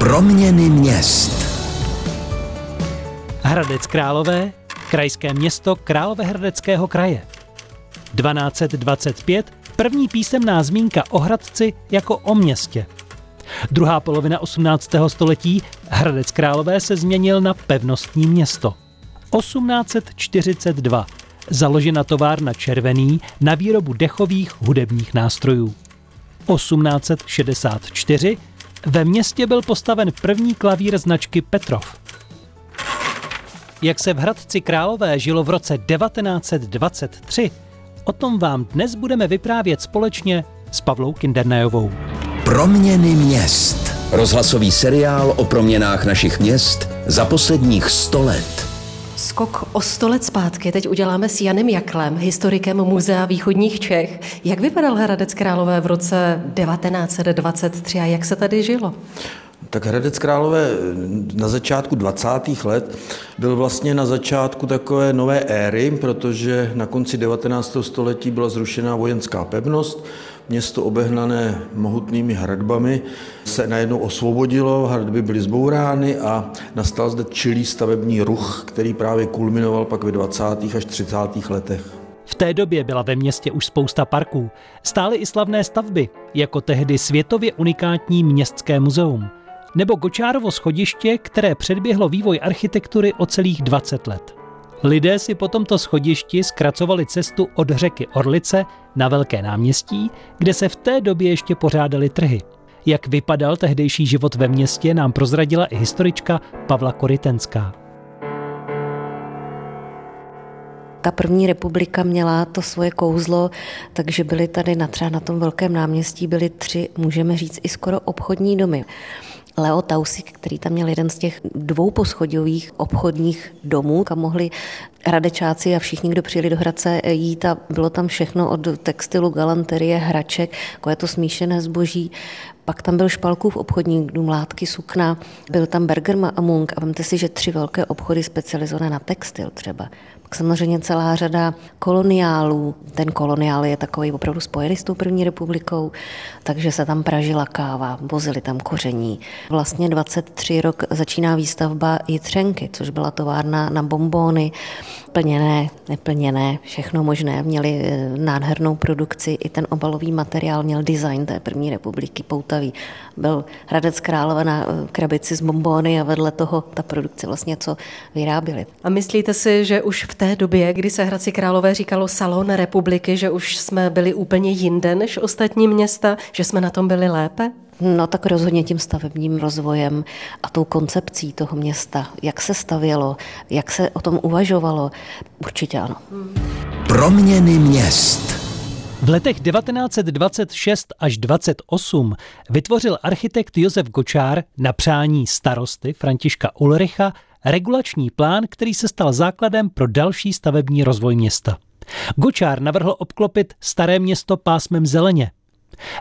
Proměny měst. Hradec Králové, krajské město Královéhradeckého kraje. 1225, první písemná zmínka o Hradci jako o městě. Druhá polovina 18. století Hradec Králové se změnil na pevnostní město. 1842 založena továrna Červený na výrobu dechových hudebních nástrojů. 1864 ve městě byl postaven první klavír značky Petrov. Jak se v Hradci Králové žilo v roce 1923, o tom vám dnes budeme vyprávět společně s Pavlou Kindernajovou. Proměny měst. Rozhlasový seriál o proměnách našich měst za posledních 100 let. Skok o sto let zpátky teď uděláme s Janem Jaklem, historikem Muzea východních Čech. Jak vypadal Hradec Králové v roce 1923 a jak se tady žilo? Tak Hradec Králové na začátku 20. let byl vlastně na začátku takové nové éry, protože na konci 19. století byla zrušena vojenská pevnost, město obehnané mohutnými hradbami se najednou osvobodilo, hradby byly zbourány a nastal zde čilý stavební ruch, který právě kulminoval pak ve 20. až 30. letech. V té době byla ve městě už spousta parků. Stály i slavné stavby, jako tehdy světově unikátní městské muzeum. Nebo Gočárovo schodiště, které předběhlo vývoj architektury o celých 20 let. Lidé si po tomto schodišti zkracovali cestu od řeky Orlice na Velké náměstí, kde se v té době ještě pořádaly trhy. Jak vypadal tehdejší život ve městě, nám prozradila i historička Pavla Korytenská. Ta první republika měla to svoje kouzlo, takže byly tady na třeba na tom velkém náměstí byly tři, můžeme říct, i skoro obchodní domy. Leo Tausik, který tam měl jeden z těch dvou poschodových obchodních domů, kam mohli radečáci a všichni, kdo přijeli do Hradce jít a bylo tam všechno od textilu, galanterie, hraček, jako je to smíšené zboží. Pak tam byl Špalkův obchodní dům látky, sukna, byl tam Berger a Munk a vemte si, že tři velké obchody specializované na textil třeba. Pak samozřejmě celá řada koloniálů. Ten koloniál je takový opravdu spojený s tou první republikou, takže se tam pražila káva, vozili tam koření. Vlastně 23 rok začíná výstavba Jitřenky, což byla továrna na bombóny, plněné, neplněné, všechno možné. Měli eh, nádhernou produkci, i ten obalový materiál měl design té první republiky poutavý. Byl Hradec Králové na eh, krabici z bombóny a vedle toho ta produkce vlastně co vyráběli. A myslíte si, že už v té době, kdy se Hradci Králové říkalo Salon republiky, že už jsme byli úplně jinde než ostatní města, že jsme na tom byli lépe? No tak rozhodně tím stavebním rozvojem a tou koncepcí toho města, jak se stavělo, jak se o tom uvažovalo, určitě ano. Proměny měst. V letech 1926 až 28 vytvořil architekt Josef Gočár na přání starosty Františka Ulricha regulační plán, který se stal základem pro další stavební rozvoj města. Gočár navrhl obklopit staré město pásmem zeleně.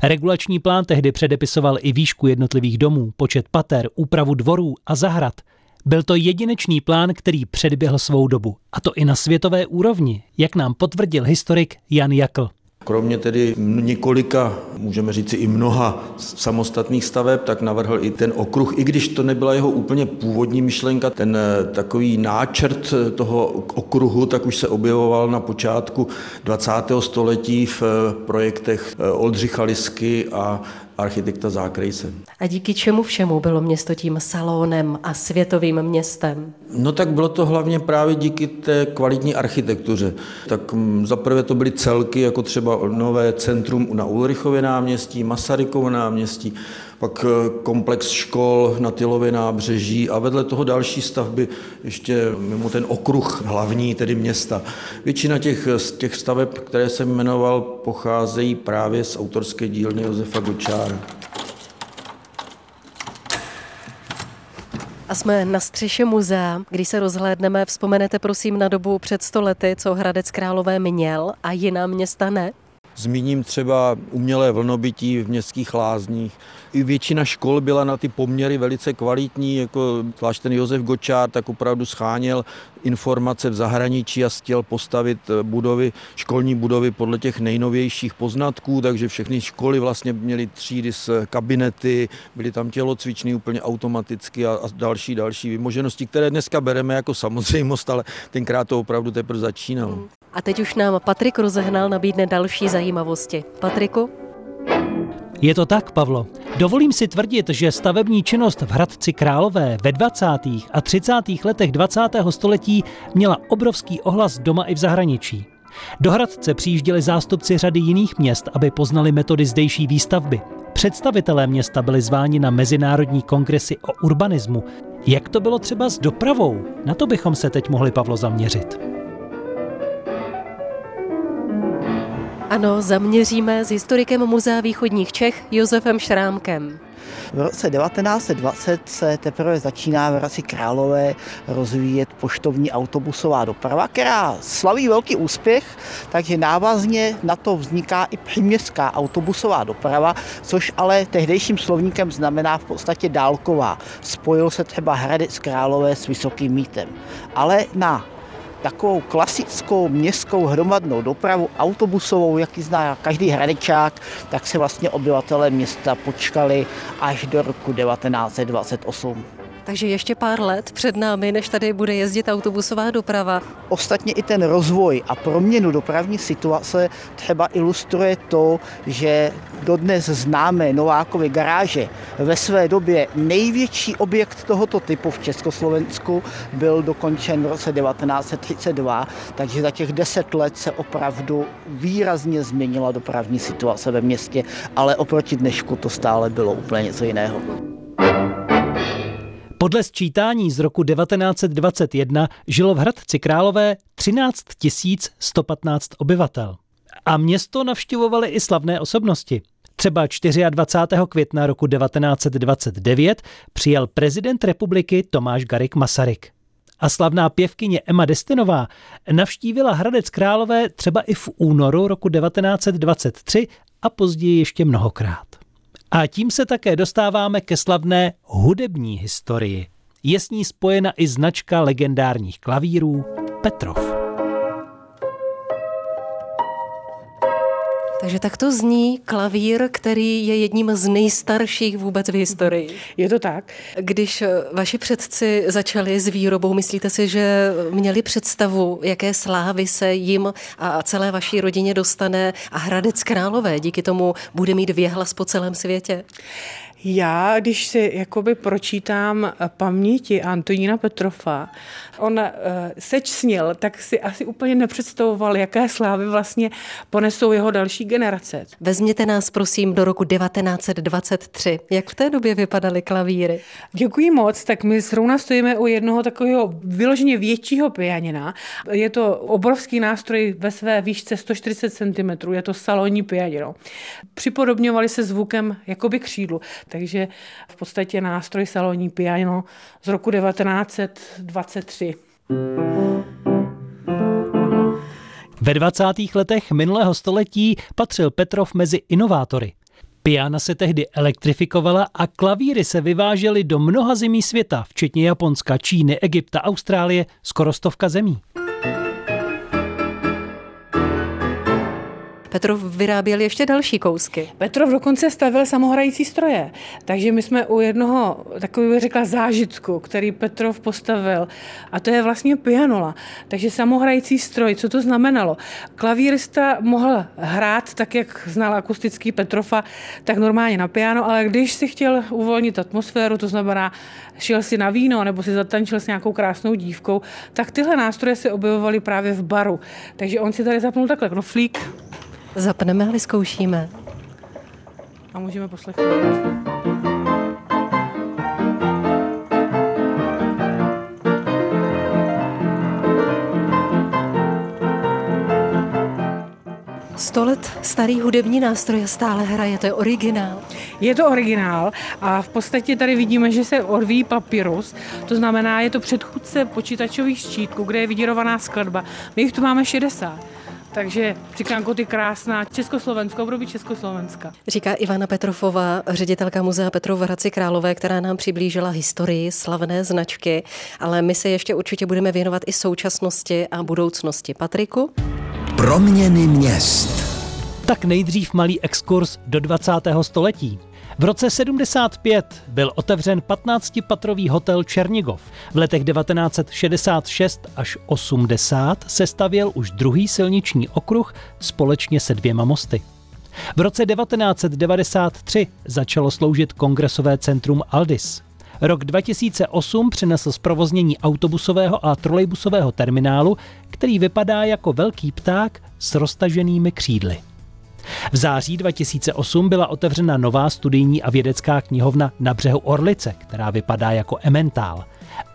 Regulační plán tehdy předepisoval i výšku jednotlivých domů, počet pater, úpravu dvorů a zahrad. Byl to jedinečný plán, který předběhl svou dobu. A to i na světové úrovni, jak nám potvrdil historik Jan Jakl. Kromě tedy několika, můžeme říci i mnoha samostatných staveb, tak navrhl i ten okruh, i když to nebyla jeho úplně původní myšlenka, ten eh, takový náčrt toho okruhu, tak už se objevoval na počátku 20. století v eh, projektech eh, Oldřicha Lisky a architekta Zákrejse. A díky čemu všemu bylo město tím salónem a světovým městem? No tak bylo to hlavně právě díky té kvalitní architektuře. Tak mm, zaprvé to byly celky, jako třeba nové centrum na Ulrichově náměstí, Masarykovo náměstí, pak eh, komplex škol na Tylově nábřeží a vedle toho další stavby ještě mimo ten okruh hlavní, tedy města. Většina těch, těch staveb, které jsem jmenoval, pocházejí právě z autorské dílny Josefa Gočára. A jsme na střeše muzea. Když se rozhlédneme, vzpomenete prosím na dobu před 100 lety, co Hradec Králové měl a jiná města ne? Zmíním třeba umělé vlnobytí v městských lázních. I většina škol byla na ty poměry velice kvalitní, jako zvlášť ten Josef Gočár, tak opravdu scháněl informace v zahraničí a chtěl postavit budovy, školní budovy podle těch nejnovějších poznatků, takže všechny školy vlastně měly třídy s kabinety, byly tam tělocvičny úplně automaticky a, a další, další vymoženosti, které dneska bereme jako samozřejmost, ale tenkrát to opravdu teprve začínalo. A teď už nám Patrik rozehnal nabídne další zajímavosti. Patriku? Je to tak, Pavlo. Dovolím si tvrdit, že stavební činnost v Hradci Králové ve 20. a 30. letech 20. století měla obrovský ohlas doma i v zahraničí. Do Hradce přijížděli zástupci řady jiných měst, aby poznali metody zdejší výstavby. Představitelé města byli zváni na mezinárodní kongresy o urbanismu. Jak to bylo třeba s dopravou? Na to bychom se teď mohli, Pavlo, zaměřit. Ano, zaměříme s historikem Muzea východních Čech Josefem Šrámkem. V roce 1920 se teprve začíná v Hradci Králové rozvíjet poštovní autobusová doprava, která slaví velký úspěch, takže návazně na to vzniká i příměstská autobusová doprava, což ale tehdejším slovníkem znamená v podstatě dálková. Spojil se třeba Hradec Králové s Vysokým mítem. Ale na takovou klasickou městskou hromadnou dopravu, autobusovou, jaký zná každý hradečák, tak se vlastně obyvatelé města počkali až do roku 1928. Takže ještě pár let před námi, než tady bude jezdit autobusová doprava. Ostatně i ten rozvoj a proměnu dopravní situace třeba ilustruje to, že dodnes známé Novákovy garáže ve své době největší objekt tohoto typu v Československu byl dokončen v roce 1932, takže za těch deset let se opravdu výrazně změnila dopravní situace ve městě, ale oproti dnešku to stále bylo úplně něco jiného. Podle sčítání z roku 1921 žilo v Hradci Králové 13 115 obyvatel. A město navštěvovaly i slavné osobnosti. Třeba 24. května roku 1929 přijel prezident republiky Tomáš Garik Masaryk. A slavná pěvkyně Emma Destinová navštívila Hradec Králové třeba i v únoru roku 1923 a později ještě mnohokrát. A tím se také dostáváme ke slavné hudební historii. Je s ní spojena i značka legendárních klavírů Petrov. Takže tak to zní klavír, který je jedním z nejstarších vůbec v historii. Je to tak. Když vaši předci začali s výrobou, myslíte si, že měli představu, jaké slávy se jim a celé vaší rodině dostane a Hradec Králové díky tomu bude mít věhlas po celém světě? Já, když si jakoby pročítám paměti Antonína Petrofa, on uh, seč snil, tak si asi úplně nepředstavoval, jaké slávy vlastně ponesou jeho další generace. Vezměte nás prosím do roku 1923. Jak v té době vypadaly klavíry? Děkuji moc, tak my zrovna stojíme u jednoho takového vyloženě většího pianina. Je to obrovský nástroj ve své výšce 140 cm, je to salonní pianino. Připodobňovali se zvukem jakoby křídlu takže v podstatě nástroj salonní piano z roku 1923. Ve 20. letech minulého století patřil Petrov mezi inovátory. Piana se tehdy elektrifikovala a klavíry se vyvážely do mnoha zemí světa, včetně Japonska, Číny, Egypta, Austrálie, skoro stovka zemí. Petrov vyráběl ještě další kousky. Petrov dokonce stavil samohrající stroje. Takže my jsme u jednoho, takový řekla, zážitku, který Petrov postavil. A to je vlastně pianola. Takže samohrající stroj, co to znamenalo? Klavírista mohl hrát tak, jak znal akustický Petrofa, tak normálně na piano, ale když si chtěl uvolnit atmosféru, to znamená, šel si na víno nebo si zatančil s nějakou krásnou dívkou, tak tyhle nástroje se objevovaly právě v baru. Takže on si tady zapnul takhle knoflík, Zapneme, ale zkoušíme. A můžeme poslechnout. Sto let starý hudební nástroj stále hraje, to je originál. Je to originál a v podstatě tady vidíme, že se odvíjí papyrus, to znamená, je to předchůdce počítačových štítků, kde je vydírovaná skladba. My jich tu máme 60. Takže Cikánko ty krásná Československo, období Československa. Říká Ivana Petrofová, ředitelka Muzea Petrov v Hradci Králové, která nám přiblížila historii slavné značky, ale my se ještě určitě budeme věnovat i současnosti a budoucnosti. Patriku? Proměny měst. Tak nejdřív malý exkurs do 20. století. V roce 75 byl otevřen 15-patrový hotel Černigov. V letech 1966 až 80 se stavěl už druhý silniční okruh společně se dvěma mosty. V roce 1993 začalo sloužit kongresové centrum Aldis. Rok 2008 přinesl zprovoznění autobusového a trolejbusového terminálu, který vypadá jako velký pták s roztaženými křídly. V září 2008 byla otevřena nová studijní a vědecká knihovna na břehu Orlice, která vypadá jako ementál.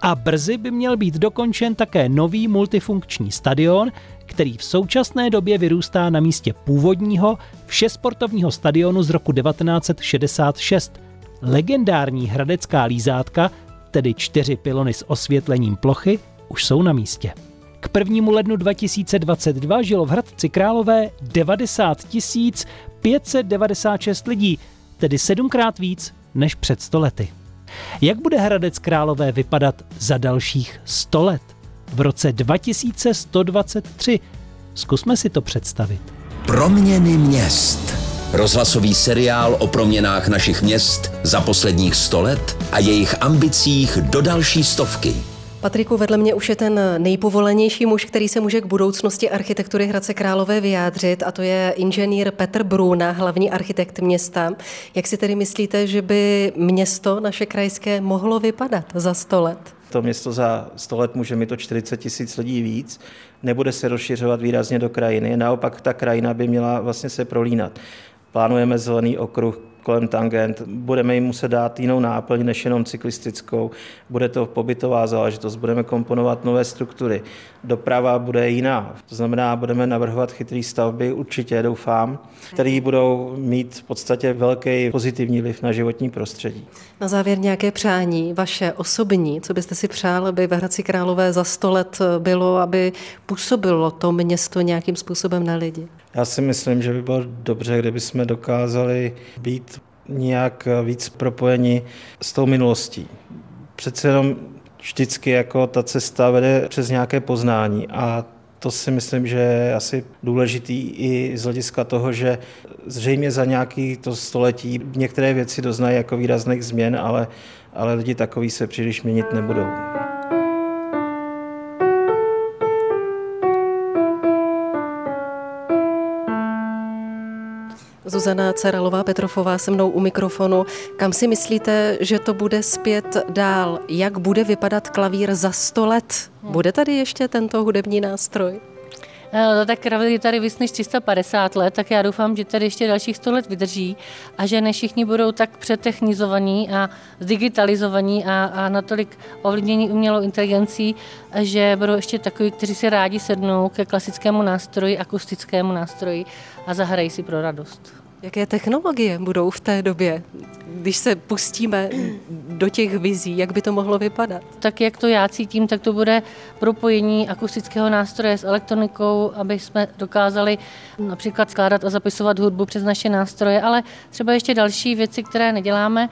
A brzy by měl být dokončen také nový multifunkční stadion, který v současné době vyrůstá na místě původního všesportovního stadionu z roku 1966. Legendární hradecká lízátka, tedy čtyři pilony s osvětlením plochy, už jsou na místě. K 1. lednu 2022 žilo v Hradci Králové 90 596 lidí, tedy sedmkrát víc než před stolety. Jak bude Hradec Králové vypadat za dalších 100 let? V roce 2123. Zkusme si to představit. Proměny měst. Rozhlasový seriál o proměnách našich měst za posledních 100 let a jejich ambicích do další stovky. Patriku, vedle mě už je ten nejpovolenější muž, který se může k budoucnosti architektury Hradce Králové vyjádřit, a to je inženýr Petr Bruna, hlavní architekt města. Jak si tedy myslíte, že by město naše krajské mohlo vypadat za 100 let? To město za 100 let může mít o 40 tisíc lidí víc, nebude se rozšiřovat výrazně do krajiny, naopak ta krajina by měla vlastně se prolínat. Plánujeme zelený okruh kolem tangent. Budeme jim muset dát jinou náplň než jenom cyklistickou. Bude to pobytová záležitost, budeme komponovat nové struktury. Doprava bude jiná. To znamená, budeme navrhovat chytré stavby, určitě doufám, které budou mít v podstatě velký pozitivní vliv na životní prostředí. Na závěr nějaké přání, vaše osobní, co byste si přál, aby ve Hradci Králové za 100 let bylo, aby působilo to město nějakým způsobem na lidi? Já si myslím, že by bylo dobře, kdyby jsme dokázali být nějak víc propojeni s tou minulostí. Přece jenom vždycky jako ta cesta vede přes nějaké poznání a to si myslím, že je asi důležitý i z hlediska toho, že zřejmě za nějaký to století některé věci doznají jako výrazných změn, ale, ale lidi takový se příliš měnit nebudou. Zuzana Ceralová Petrofová se mnou u mikrofonu. Kam si myslíte, že to bude zpět dál? Jak bude vypadat klavír za 100 let? Bude tady ještě tento hudební nástroj? No, tak klavír tady víc než 350 let, tak já doufám, že tady ještě dalších 100 let vydrží a že ne všichni budou tak přetechnizovaní a zdigitalizovaní a, a natolik ovlivnění umělou inteligencí, že budou ještě takový, kteří si rádi sednou ke klasickému nástroji, akustickému nástroji a zahrají si pro radost. Jaké technologie budou v té době, když se pustíme do těch vizí, jak by to mohlo vypadat? Tak jak to já cítím, tak to bude propojení akustického nástroje s elektronikou, aby jsme dokázali například skládat a zapisovat hudbu přes naše nástroje, ale třeba ještě další věci, které neděláme,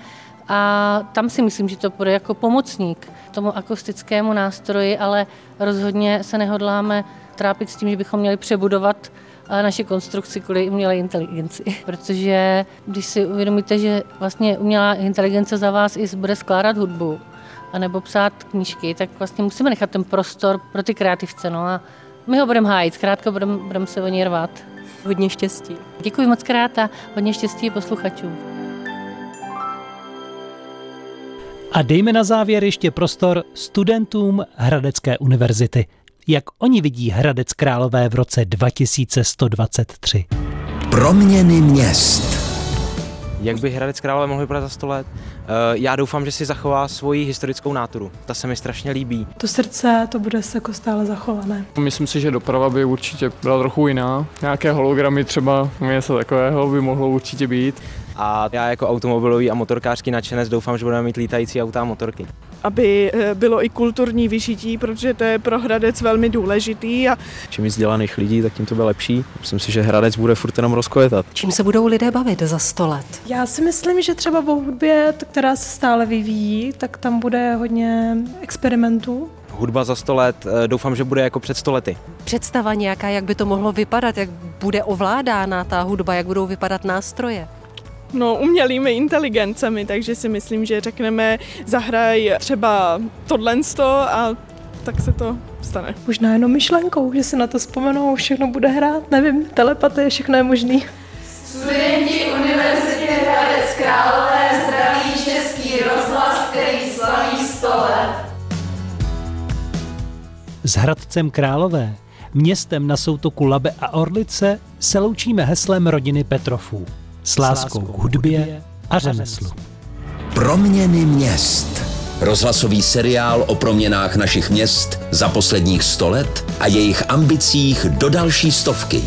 a tam si myslím, že to bude jako pomocník tomu akustickému nástroji, ale rozhodně se nehodláme trápit s tím, že bychom měli přebudovat naši konstrukci kvůli umělé inteligenci. Protože když si uvědomíte, že vlastně umělá inteligence za vás i bude skládat hudbu, anebo psát knížky, tak vlastně musíme nechat ten prostor pro ty kreativce. No a my ho budeme hájit, zkrátka budeme budem se o něj rvát. Hodně štěstí. Děkuji moc krát a hodně štěstí posluchačům. A dejme na závěr ještě prostor studentům Hradecké univerzity jak oni vidí Hradec Králové v roce 2123. Proměny měst. Jak by Hradec Králové mohl vypadat za 100 let? Eh, já doufám, že si zachová svoji historickou náturu. Ta se mi strašně líbí. To srdce, to bude se jako stále zachované. Myslím si, že doprava by určitě byla trochu jiná. Nějaké hologramy třeba, něco takového by mohlo určitě být. A já jako automobilový a motorkářský nadšenec doufám, že budeme mít lítající auta a motorky. Aby eh, bylo i kulturní vyžití, protože to je pro Hradec velmi důležitý. A... Čím víc vzdělaných lidí, tak tím to bude lepší. Myslím si, že Hradec bude furt jenom rozkojetat. Čím se budou lidé bavit za 100 let? Já si myslím, že třeba v hudbě, která se stále vyvíjí, tak tam bude hodně experimentů. Hudba za 100 let, eh, doufám, že bude jako před 100 lety. Představa nějaká, jak by to mohlo vypadat, jak bude ovládána ta hudba, jak budou vypadat nástroje? No, umělými inteligencemi, takže si myslím, že řekneme, zahraj třeba tohle a tak se to stane. Možná jenom myšlenkou, že si na to vzpomenou, všechno bude hrát, nevím, telepatie, všechno je možný. Studenti Univerzity Hradec Králové zdraví Český rozhlas, který slaví 100 let. S Hradcem Králové, městem na soutoku Labe a Orlice, se loučíme heslem rodiny Petrofů. S láskou k hudbě a řemeslu. Proměny měst. Rozhlasový seriál o proměnách našich měst za posledních sto let a jejich ambicích do další stovky.